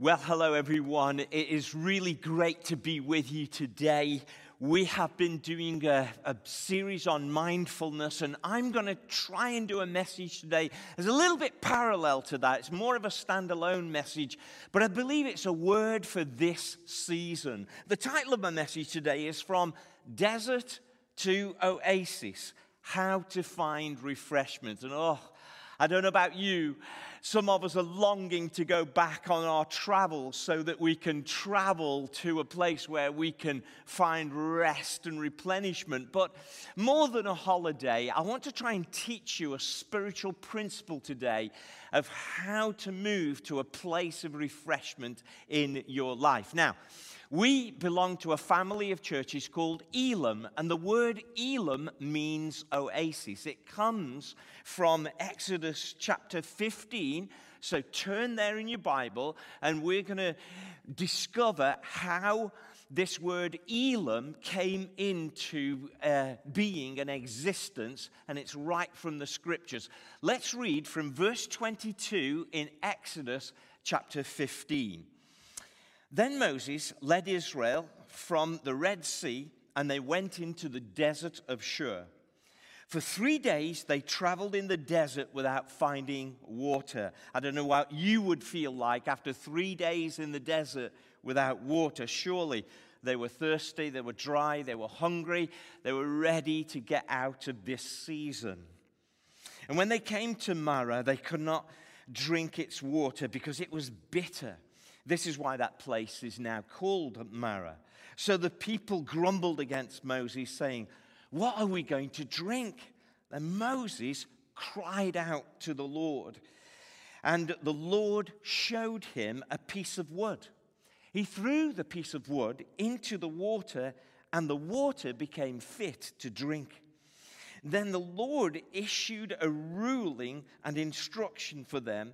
Well, hello everyone. It is really great to be with you today. We have been doing a, a series on mindfulness, and I'm going to try and do a message today that's a little bit parallel to that. It's more of a standalone message, but I believe it's a word for this season. The title of my message today is From Desert to Oasis How to Find Refreshment. And oh, I don't know about you. Some of us are longing to go back on our travels so that we can travel to a place where we can find rest and replenishment. But more than a holiday, I want to try and teach you a spiritual principle today of how to move to a place of refreshment in your life. Now, we belong to a family of churches called Elim, and the word Elim means oasis. It comes from Exodus chapter 15. So turn there in your Bible, and we're going to discover how this word Elam came into uh, being and existence, and it's right from the scriptures. Let's read from verse 22 in Exodus chapter 15. Then Moses led Israel from the Red Sea, and they went into the desert of Shur. For three days, they traveled in the desert without finding water. I don't know what you would feel like after three days in the desert without water. Surely they were thirsty, they were dry, they were hungry, they were ready to get out of this season. And when they came to Marah, they could not drink its water because it was bitter. This is why that place is now called Marah. So the people grumbled against Moses, saying, What are we going to drink? And Moses cried out to the Lord, and the Lord showed him a piece of wood. He threw the piece of wood into the water, and the water became fit to drink. Then the Lord issued a ruling and instruction for them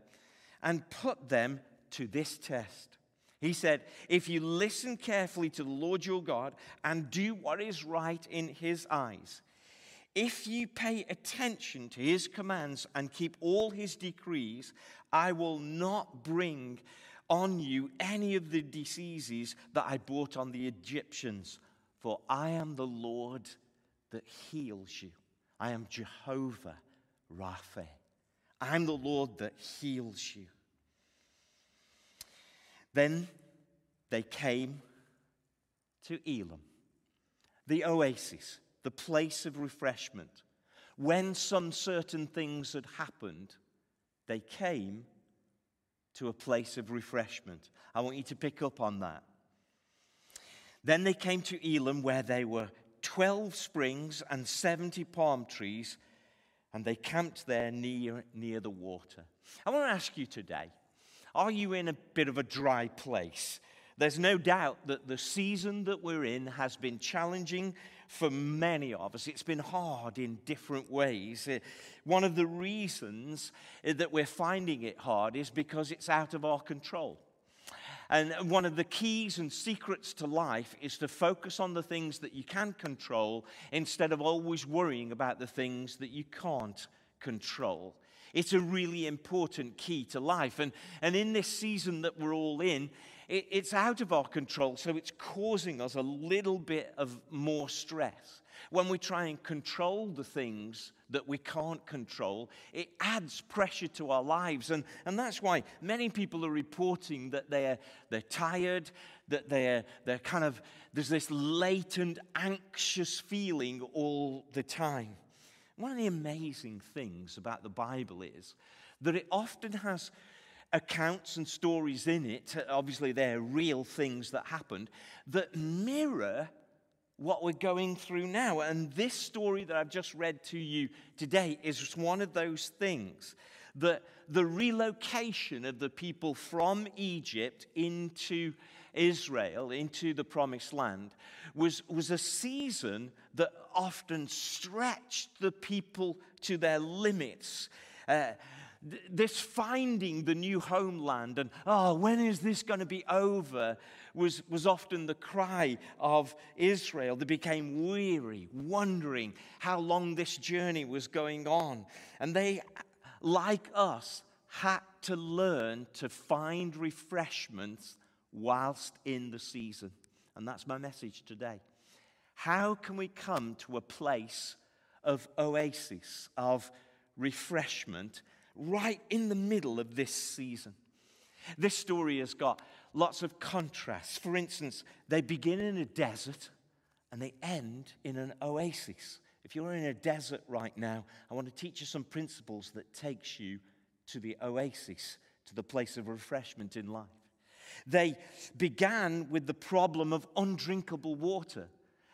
and put them to this test. He said, If you listen carefully to the Lord your God and do what is right in his eyes, if you pay attention to his commands and keep all his decrees, I will not bring on you any of the diseases that I brought on the Egyptians, for I am the Lord that heals you. I am Jehovah Rapha. I'm the Lord that heals you. Then they came to Elim, the oasis, the place of refreshment. When some certain things had happened, they came to a place of refreshment. I want you to pick up on that. Then they came to Elim, where there were 12 springs and 70 palm trees, and they camped there near, near the water. I want to ask you today are you in a bit of a dry place? There's no doubt that the season that we're in has been challenging for many of us. It's been hard in different ways. Uh, one of the reasons that we're finding it hard is because it's out of our control. And one of the keys and secrets to life is to focus on the things that you can control instead of always worrying about the things that you can't control. It's a really important key to life. And, and in this season that we're all in, it, it's out of our control, so it's causing us a little bit of more stress. When we try and control the things that we can't control, it adds pressure to our lives. And, and that's why many people are reporting that they're, they're tired, that they're, they're kind of, there's this latent anxious feeling all the time. One of the amazing things about the Bible is that it often has accounts and stories in it, obviously, they're real things that happened, that mirror what we're going through now. And this story that I've just read to you today is one of those things. that the relocation of the people from Egypt into Israel, into the promised land, was, was a season that often stretched the people to their limits. Uh, this finding the new homeland and, oh, when is this going to be over, was, was often the cry of Israel. They became weary, wondering how long this journey was going on. And they, like us, had to learn to find refreshments whilst in the season. And that's my message today. How can we come to a place of oasis, of refreshment, right in the middle of this season? This story has got lots of contrasts. For instance, they begin in a desert and they end in an oasis. If you're in a desert right now, I want to teach you some principles that takes you to the oasis, to the place of refreshment in life. They began with the problem of undrinkable water,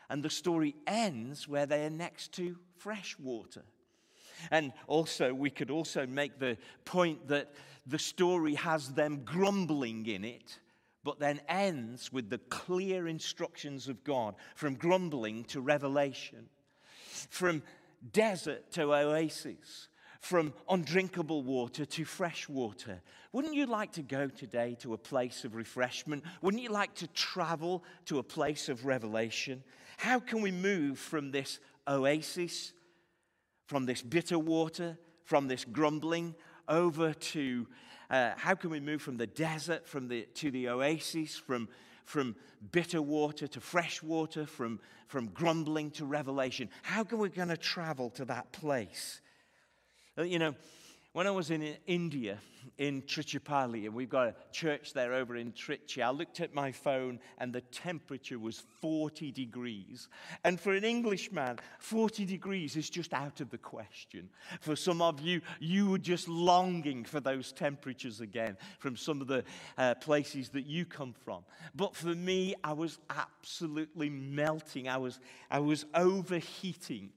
and the story ends where they are next to fresh water. And also, we could also make the point that the story has them grumbling in it, but then ends with the clear instructions of God from grumbling to revelation, from desert to oasis, from undrinkable water to fresh water. Wouldn't you like to go today to a place of refreshment? Wouldn't you like to travel to a place of revelation? How can we move from this oasis, from this bitter water, from this grumbling, over to uh, how can we move from the desert from the, to the oasis, from, from bitter water to fresh water, from, from grumbling to revelation? How can we going to travel to that place? Uh, you know, when I was in India, in Trichipali, and we've got a church there over in Trichy, I looked at my phone and the temperature was 40 degrees. And for an Englishman, 40 degrees is just out of the question. For some of you, you were just longing for those temperatures again from some of the uh, places that you come from. But for me, I was absolutely melting, I was, I was overheating.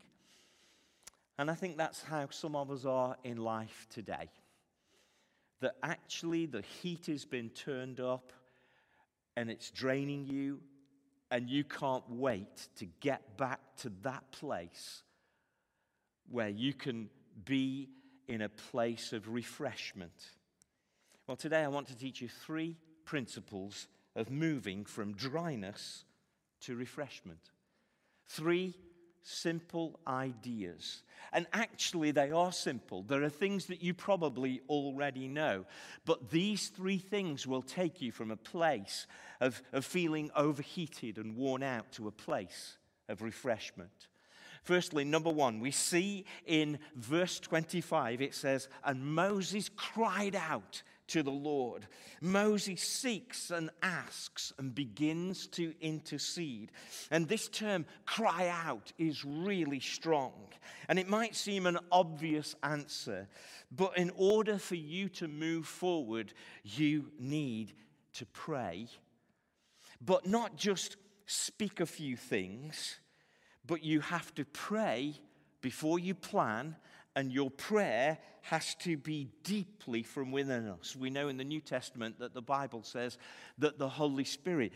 And I think that's how some of us are in life today. That actually the heat has been turned up and it's draining you, and you can't wait to get back to that place where you can be in a place of refreshment. Well, today I want to teach you three principles of moving from dryness to refreshment. Three simple ideas. And actually, they are simple. There are things that you probably already know. But these three things will take you from a place of, of feeling overheated and worn out to a place of refreshment. Firstly, number one, we see in verse 25, it says, And Moses cried out to the Lord. Moses seeks and asks and begins to intercede. And this term, cry out, is really strong. And it might seem an obvious answer, but in order for you to move forward, you need to pray. But not just speak a few things, but you have to pray before you plan and your prayer has to be deeply from within us. We know in the New Testament that the Bible says that the Holy Spirit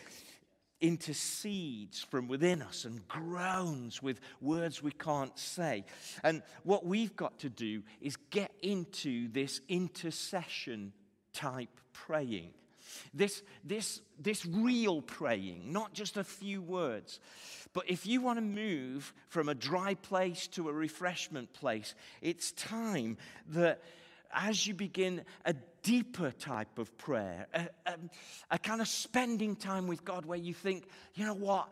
intercedes from within us and groans with words we can't say. And what we've got to do is get into this intercession type praying. This, this, this real praying, not just a few words. But if you want to move from a dry place to a refreshment place, it's time that as you begin a deeper type of prayer, a, a, a, kind of spending time with God where you think, you know what,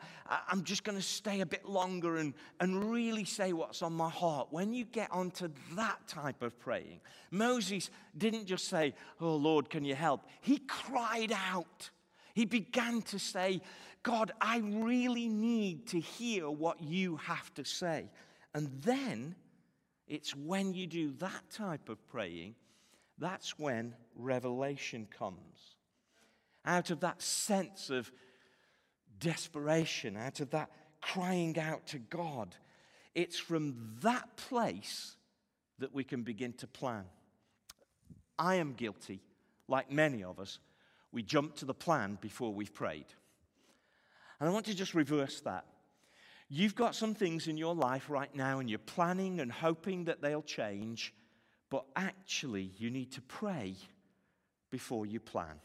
I'm just going to stay a bit longer and, and really say what's on my heart. When you get onto that type of praying, Moses didn't just say, Oh Lord, can you help? He cried out. He began to say, God, I really need to hear what you have to say. And then it's when you do that type of praying, that's when revelation comes. Out of that sense of desperation, out of that crying out to God, it's from that place that we can begin to plan. I am guilty, like many of us. We jump to the plan before we've prayed. And I want to just reverse that. You've got some things in your life right now, and you're planning and hoping that they'll change, but actually, you need to pray before you plan.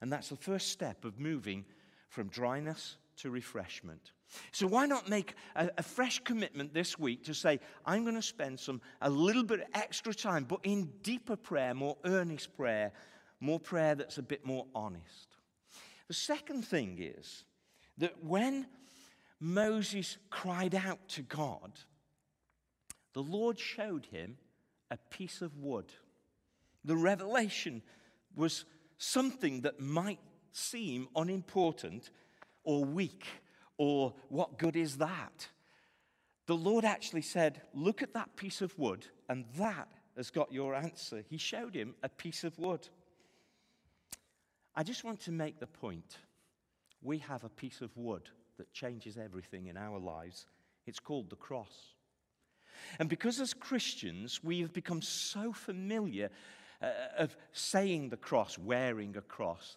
And that's the first step of moving from dryness to refreshment. So why not make a, a, fresh commitment this week to say, I'm going to spend some a little bit of extra time, but in deeper prayer, more earnest prayer, more prayer that's a bit more honest. The second thing is that when Moses cried out to God, the Lord showed him a piece of wood. The revelation was something that might seem unimportant or weak or what good is that? The Lord actually said, Look at that piece of wood, and that has got your answer. He showed him a piece of wood. I just want to make the point we have a piece of wood that changes everything in our lives. It's called the cross. And because as Christians, we have become so familiar uh, of saying the cross, wearing a cross,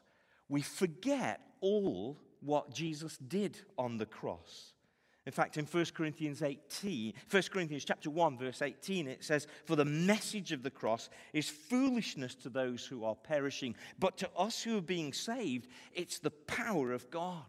we forget all what Jesus did on the cross. In fact, in 1 Corinthians 18, 1 Corinthians chapter 1, verse 18, it says, For the message of the cross is foolishness to those who are perishing, but to us who are being saved, it's the power of God.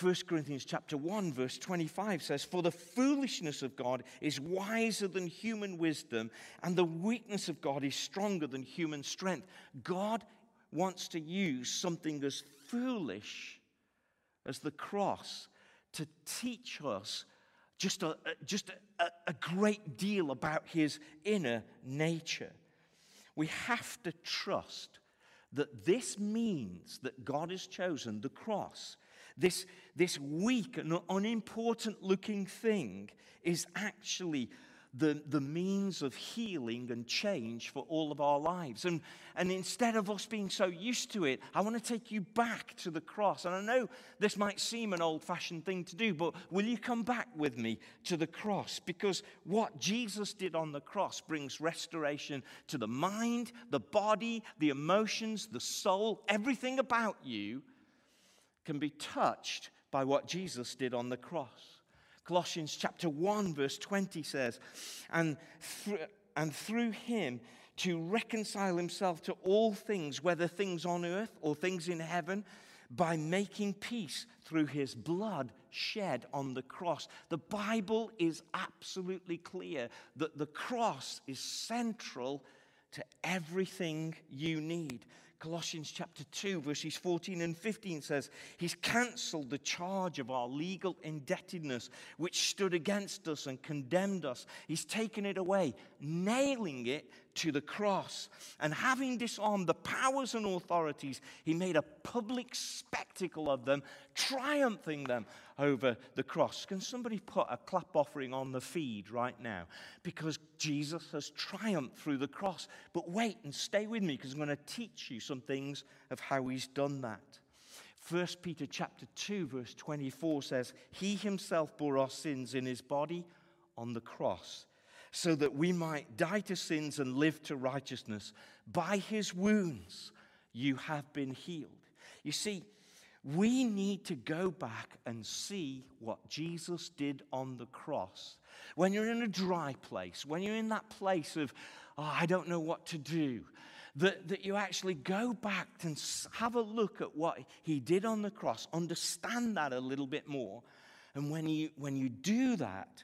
1 Corinthians chapter 1 verse 25 says for the foolishness of God is wiser than human wisdom and the weakness of God is stronger than human strength. God wants to use something as foolish as the cross to teach us just a, just a, a great deal about his inner nature. We have to trust that this means that God has chosen the cross this, this weak and unimportant looking thing is actually the, the means of healing and change for all of our lives. And, and instead of us being so used to it, I want to take you back to the cross. And I know this might seem an old fashioned thing to do, but will you come back with me to the cross? Because what Jesus did on the cross brings restoration to the mind, the body, the emotions, the soul, everything about you can be touched by what Jesus did on the cross. Colossians chapter 1, verse 20 says, And, th- and through him to reconcile himself to all things, whether things on earth or things in heaven, by making peace through his blood shed on the cross. The Bible is absolutely clear that the cross is central to everything you need. Colossians chapter 2, verses 14 and 15 says, He's cancelled the charge of our legal indebtedness, which stood against us and condemned us. He's taken it away, nailing it to the cross. And having disarmed the powers and authorities, he made a public spectacle of them, triumphing them over the cross. Can somebody put a clap offering on the feed right now? Because Jesus has triumphed through the cross. But wait and stay with me because I'm going to teach you some things of how he's done that. 1 Peter chapter 2 verse 24 says, "He himself bore our sins in his body on the cross." So that we might die to sins and live to righteousness. By his wounds you have been healed. You see, we need to go back and see what Jesus did on the cross. When you're in a dry place, when you're in that place of, oh, I don't know what to do, that, that you actually go back and have a look at what he did on the cross, understand that a little bit more. And when you, when you do that,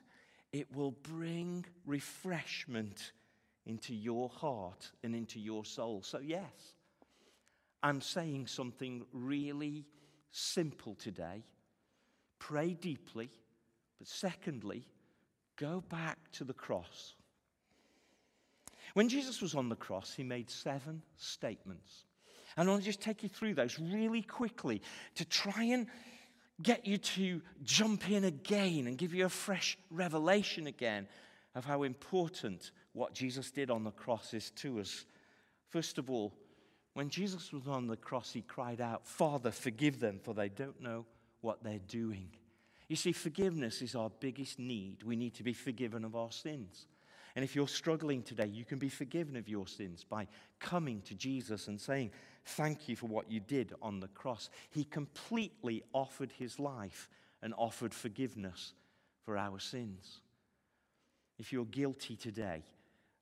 it will bring refreshment into your heart and into your soul. So, yes, I'm saying something really simple today. Pray deeply, but secondly, go back to the cross. When Jesus was on the cross, he made seven statements. And I'll just take you through those really quickly to try and get you to jump in again and give you a fresh revelation again of how important what Jesus did on the cross is to us. First of all, when Jesus was on the cross, he cried out, Father, forgive them, for they don't know what they're doing. You see, forgiveness is our biggest need. We need to be forgiven of our sins. And if you're struggling today, you can be forgiven of your sins by coming to Jesus and saying, Thank you for what you did on the cross. He completely offered his life and offered forgiveness for our sins. If you're guilty today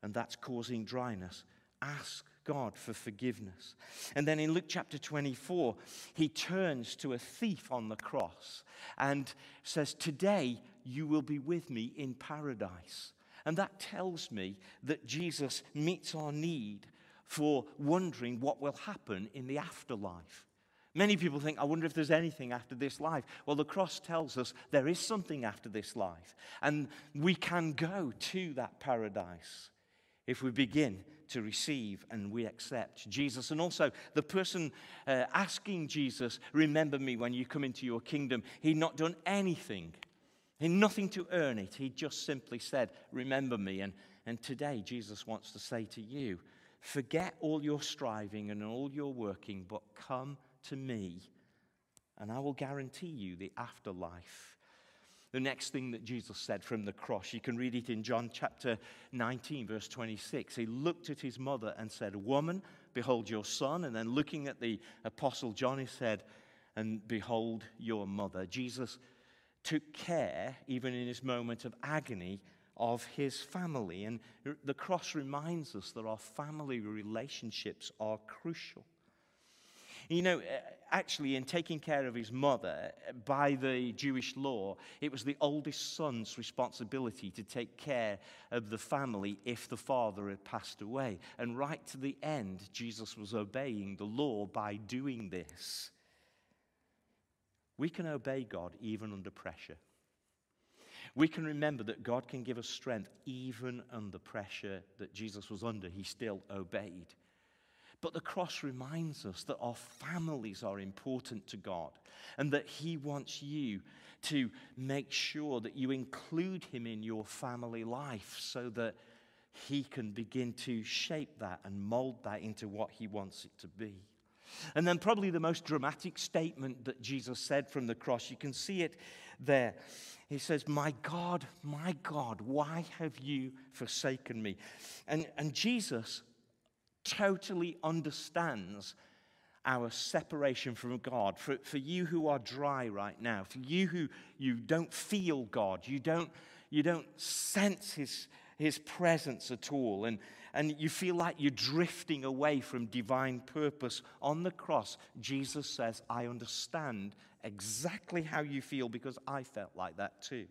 and that's causing dryness, ask God for forgiveness. And then in Luke chapter 24, he turns to a thief on the cross and says, Today you will be with me in paradise. And that tells me that Jesus meets our need for wondering what will happen in the afterlife. Many people think, I wonder if there's anything after this life. Well, the cross tells us there is something after this life, and we can go to that paradise if we begin to receive and we accept Jesus. And also, the person uh, asking Jesus, Remember me when you come into your kingdom, he'd not done anything, he nothing to earn it. He just simply said, Remember me. And, and today, Jesus wants to say to you, Forget all your striving and all your working, but come to me, and I will guarantee you the afterlife. The next thing that Jesus said from the cross, you can read it in John chapter 19, verse 26. He looked at his mother and said, Woman, behold your son. And then looking at the apostle John, he said, And behold your mother. Jesus took care, even in his moment of agony, of his family. And the cross reminds us that our family relationships are crucial. You know, actually, in taking care of his mother, by the Jewish law, it was the oldest son's responsibility to take care of the family if the father had passed away. And right to the end, Jesus was obeying the law by doing this. We can obey God even under pressure. We can remember that God can give us strength even under pressure that Jesus was under. He still obeyed. But the cross reminds us that our families are important to God and that He wants you to make sure that you include Him in your family life so that He can begin to shape that and mold that into what He wants it to be. And then, probably the most dramatic statement that Jesus said from the cross, you can see it there. He says, My God, my God, why have you forsaken me? And, and Jesus totally understands our separation from God. For, for you who are dry right now, for you who you don't feel God, you don't, you don't sense His, His presence at all, and, and you feel like you're drifting away from divine purpose, on the cross, Jesus says, I understand exactly how you feel because I felt like that too.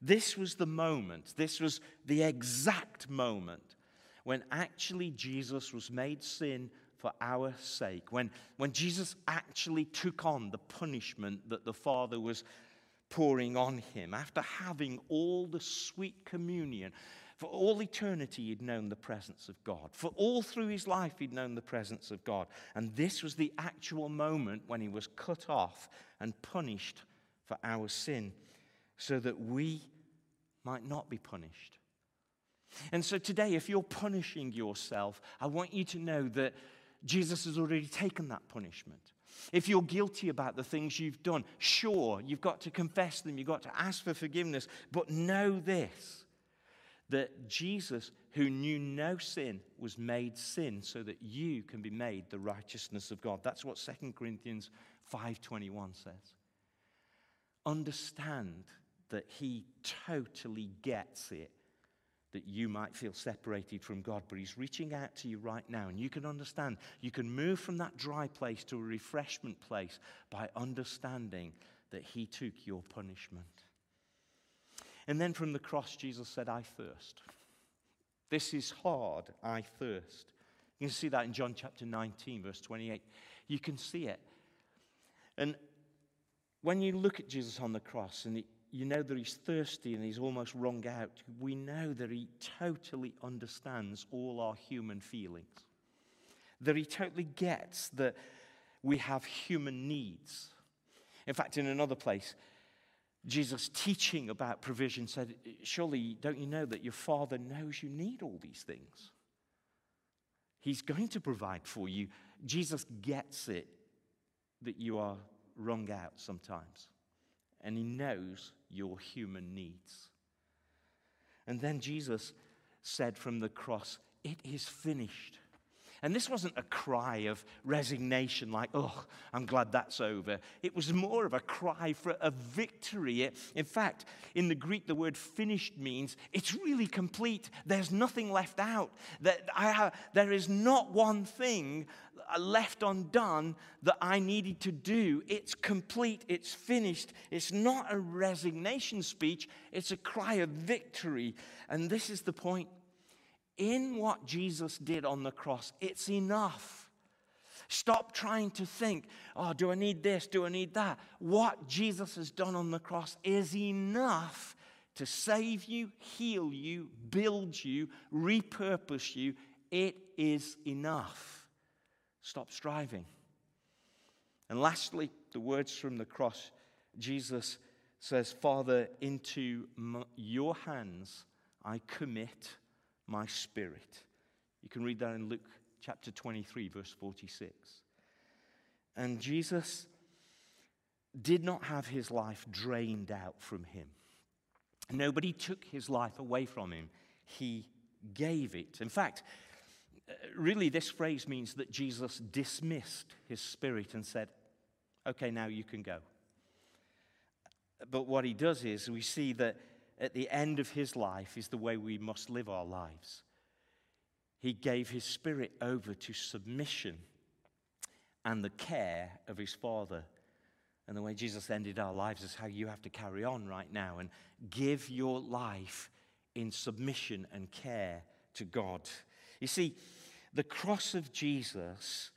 This was the moment, this was the exact moment when actually Jesus was made sin for our sake, when, when Jesus actually took on the punishment that the Father was pouring on him, after having all the sweet communion, for all eternity, he'd known the presence of God. For all through his life, he'd known the presence of God. And this was the actual moment when he was cut off and punished for our sin, so that we might not be punished. And so today, if you're punishing yourself, I want you to know that Jesus has already taken that punishment. If you're guilty about the things you've done, sure, you've got to confess them, you've got to ask for forgiveness, but know this that Jesus, who knew no sin, was made sin so that you can be made the righteousness of God. That's what 2 Corinthians 5:21 says. Understand that he totally gets it that you might feel separated from God, but He's reaching out to you right now. And you can understand, you can move from that dry place to a refreshment place by understanding that He took your punishment. And then from the cross, Jesus said, I thirst. This is hard, I thirst. You can see that in John chapter 19, verse 28. You can see it. And when you look at Jesus on the cross and you know that he's thirsty and he's almost wrung out. We know that he totally understands all our human feelings, that he totally gets that we have human needs. In fact, in another place, Jesus teaching about provision said, Surely, don't you know that your Father knows you need all these things? He's going to provide for you. Jesus gets it that you are wrung out sometimes and He knows your human needs. And then Jesus said from the cross, It is finished. And this wasn't a cry of resignation, like, oh, I'm glad that's over. It was more of a cry for a victory. in fact, in the Greek, the word finished means it's really complete. There's nothing left out. That I, there is not one thing uh, left undone that I needed to do. It's complete, it's finished. It's not a resignation speech, it's a cry of victory. And this is the point in what Jesus did on the cross, it's enough. Stop trying to think, oh, do I need this? Do I need that? What Jesus has done on the cross is enough to save you, heal you, build you, repurpose you. It is enough. Stop striving. And lastly, the words from the cross Jesus says, Father, into your hands I commit my spirit. You can read that in Luke chapter 23, verse 46. And Jesus did not have his life drained out from him. Nobody took his life away from him. He gave it. In fact, uh, really, this phrase means that Jesus dismissed his spirit and said, Okay, now you can go. But what he does is we see that at the end of his life is the way we must live our lives. He gave his spirit over to submission and the care of his Father. And the way Jesus ended our lives is how you have to carry on right now and give your life in submission and care to God. You see, the cross of Jesus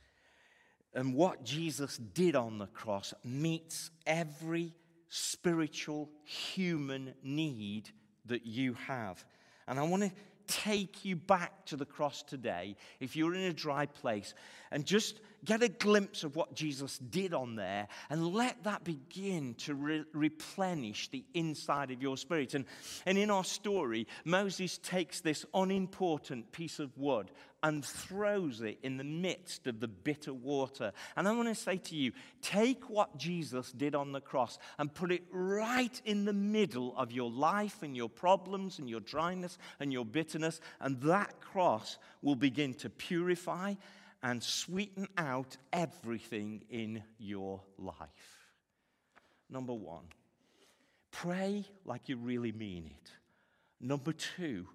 and what Jesus did on the cross meets every spiritual human need that you have. And I want to take you back to the cross today, if you're in a dry place, and just get a glimpse of what Jesus did on there, and let that begin to re- replenish the inside of your spirit. And, and in our story, Moses takes this unimportant piece of wood and throws it in the midst of the bitter water. And I want to say to you take what Jesus did on the cross and put it right in the middle of your life and your problems and your dryness and your bitterness, and that cross will begin to purify and sweeten out everything in your life. Number one, pray like you really mean it. Number two,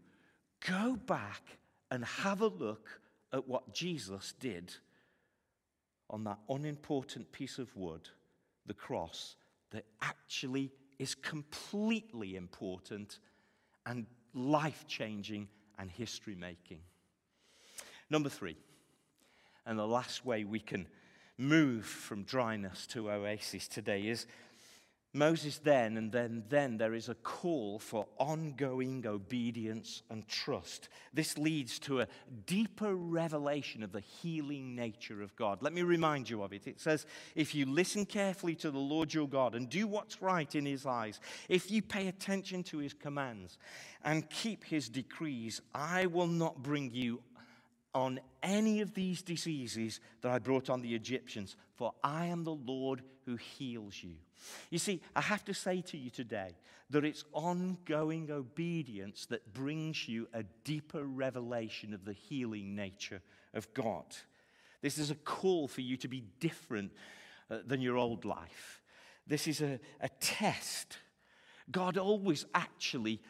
go back and have a look at what Jesus did on that unimportant piece of wood, the cross, that actually is completely important and life changing and history making. Number three, and the last way we can move from dryness to oasis today is Moses then, and then, then there is a call for ongoing obedience and trust. This leads to a deeper revelation of the healing nature of God. Let me remind you of it. It says, If you listen carefully to the Lord your God and do what's right in his eyes, if you pay attention to his commands and keep his decrees, I will not bring you on any of these diseases that I brought on the Egyptians, for I am the Lord who heals you. You see, I have to say to you today that it's ongoing obedience that brings you a deeper revelation of the healing nature of God. This is a call for you to be different uh, than your old life. This is a, a test. God always actually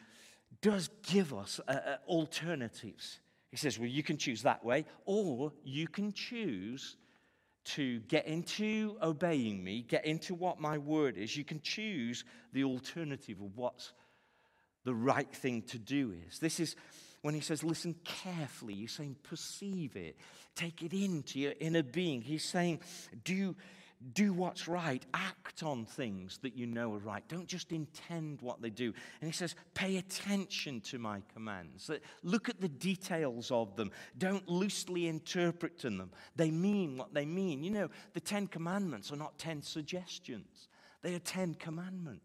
does give us uh, uh, alternatives. He says, Well, you can choose that way, or you can choose to get into obeying me, get into what my word is. You can choose the alternative of what's the right thing to do is. This is when he says, listen carefully, he's saying, perceive it, take it into your inner being. He's saying, do do what's right, act on things that you know are right. Don't just intend what they do. And he says, pay attention to my commands. Look at the details of them. Don't loosely interpret them. They mean what they mean. You know, the Ten Commandments are not ten suggestions, they are ten commandments.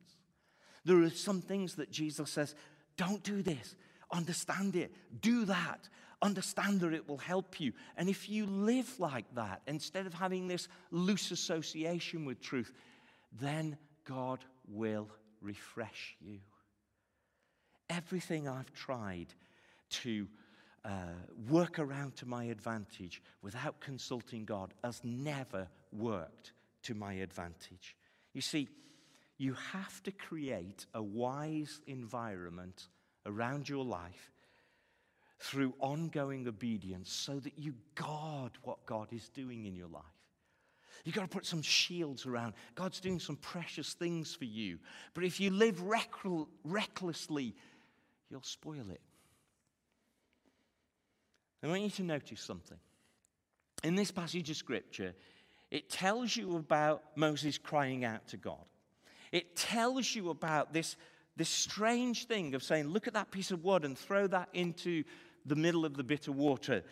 There are some things that Jesus says, don't do this, understand it, do that understand that it will help you. And if you live like that, instead of having this loose association with truth, then God will refresh you. Everything I've tried to uh, work around to my advantage without consulting God has never worked to my advantage. You see, you have to create a wise environment around your life through ongoing obedience so that you guard what God is doing in your life. You've got to put some shields around. God's doing some precious things for you. But if you live recklessly, you'll spoil it. I want you to notice something. In this passage of Scripture, it tells you about Moses crying out to God. It tells you about this, this strange thing of saying, Look at that piece of wood and throw that into the middle of the bitter water.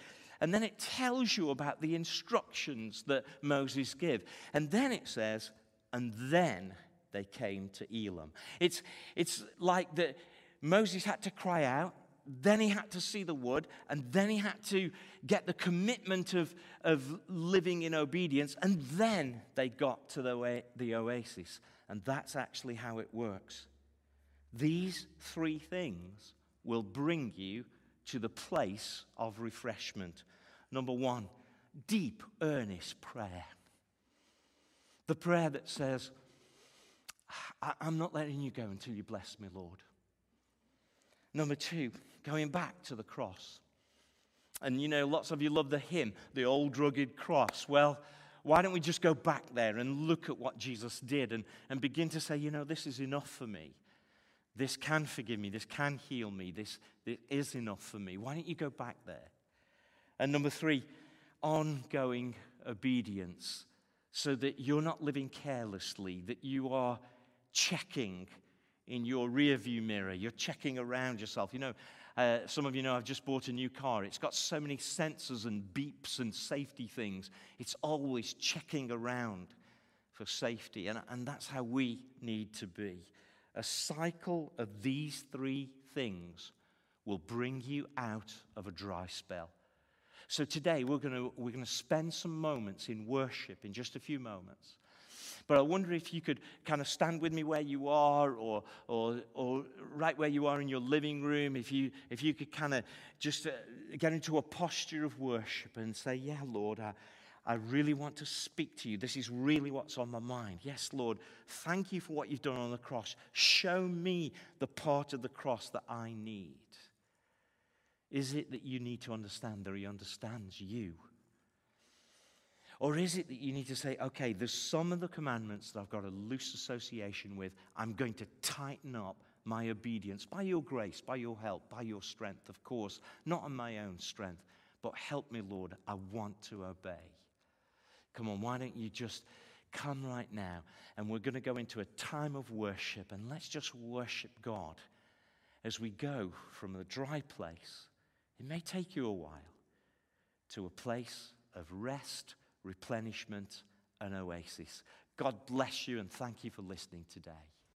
And then it tells you about the instructions that Moses gave. And then it says, and then they came to Elim. It's, it's like that Moses had to cry out, then he had to see the wood, and then he had to get the commitment of, of living in obedience, and then they got to the, the oasis. And that's actually how it works. These three things will bring you to the place of refreshment. Number one, deep, earnest prayer. The prayer that says, I'm not letting you go until you bless me, Lord. Number two, going back to the cross. And you know, lots of you love the hymn, the old rugged cross. Well, why don't we just go back there and look at what Jesus did and, and begin to say, you know, this is enough for me. This can forgive me. This can heal me. This, this is enough for me. Why don't you go back there? And number three, ongoing obedience so that you're not living carelessly, that you are checking in your rearview mirror. You're checking around yourself. You know, uh, some of you know I've just bought a new car. It's got so many sensors and beeps and safety things. It's always checking around for safety. And, and that's how we need to be. A cycle of these three things will bring you out of a dry spell. So today we're going to, we're going to spend some moments in worship in just a few moments. But I wonder if you could kind of stand with me where you are or, or, or right where you are in your living room. If you, if you could kind of just uh, get into a posture of worship and say, Yeah, Lord, I, I really want to speak to you. This is really what's on my mind. Yes, Lord, thank you for what you've done on the cross. Show me the part of the cross that I need. Is it that you need to understand that He understands you? Or is it that you need to say, okay, there's some of the commandments that I've got a loose association with. I'm going to tighten up my obedience by your grace, by your help, by your strength, of course, not on my own strength, but help me, Lord. I want to obey. Come on, why don't you just come right now? And we're going to go into a time of worship, and let's just worship God as we go from a dry place. It may take you a while to a place of rest replenishment, and oasis. God bless you and thank you for listening today.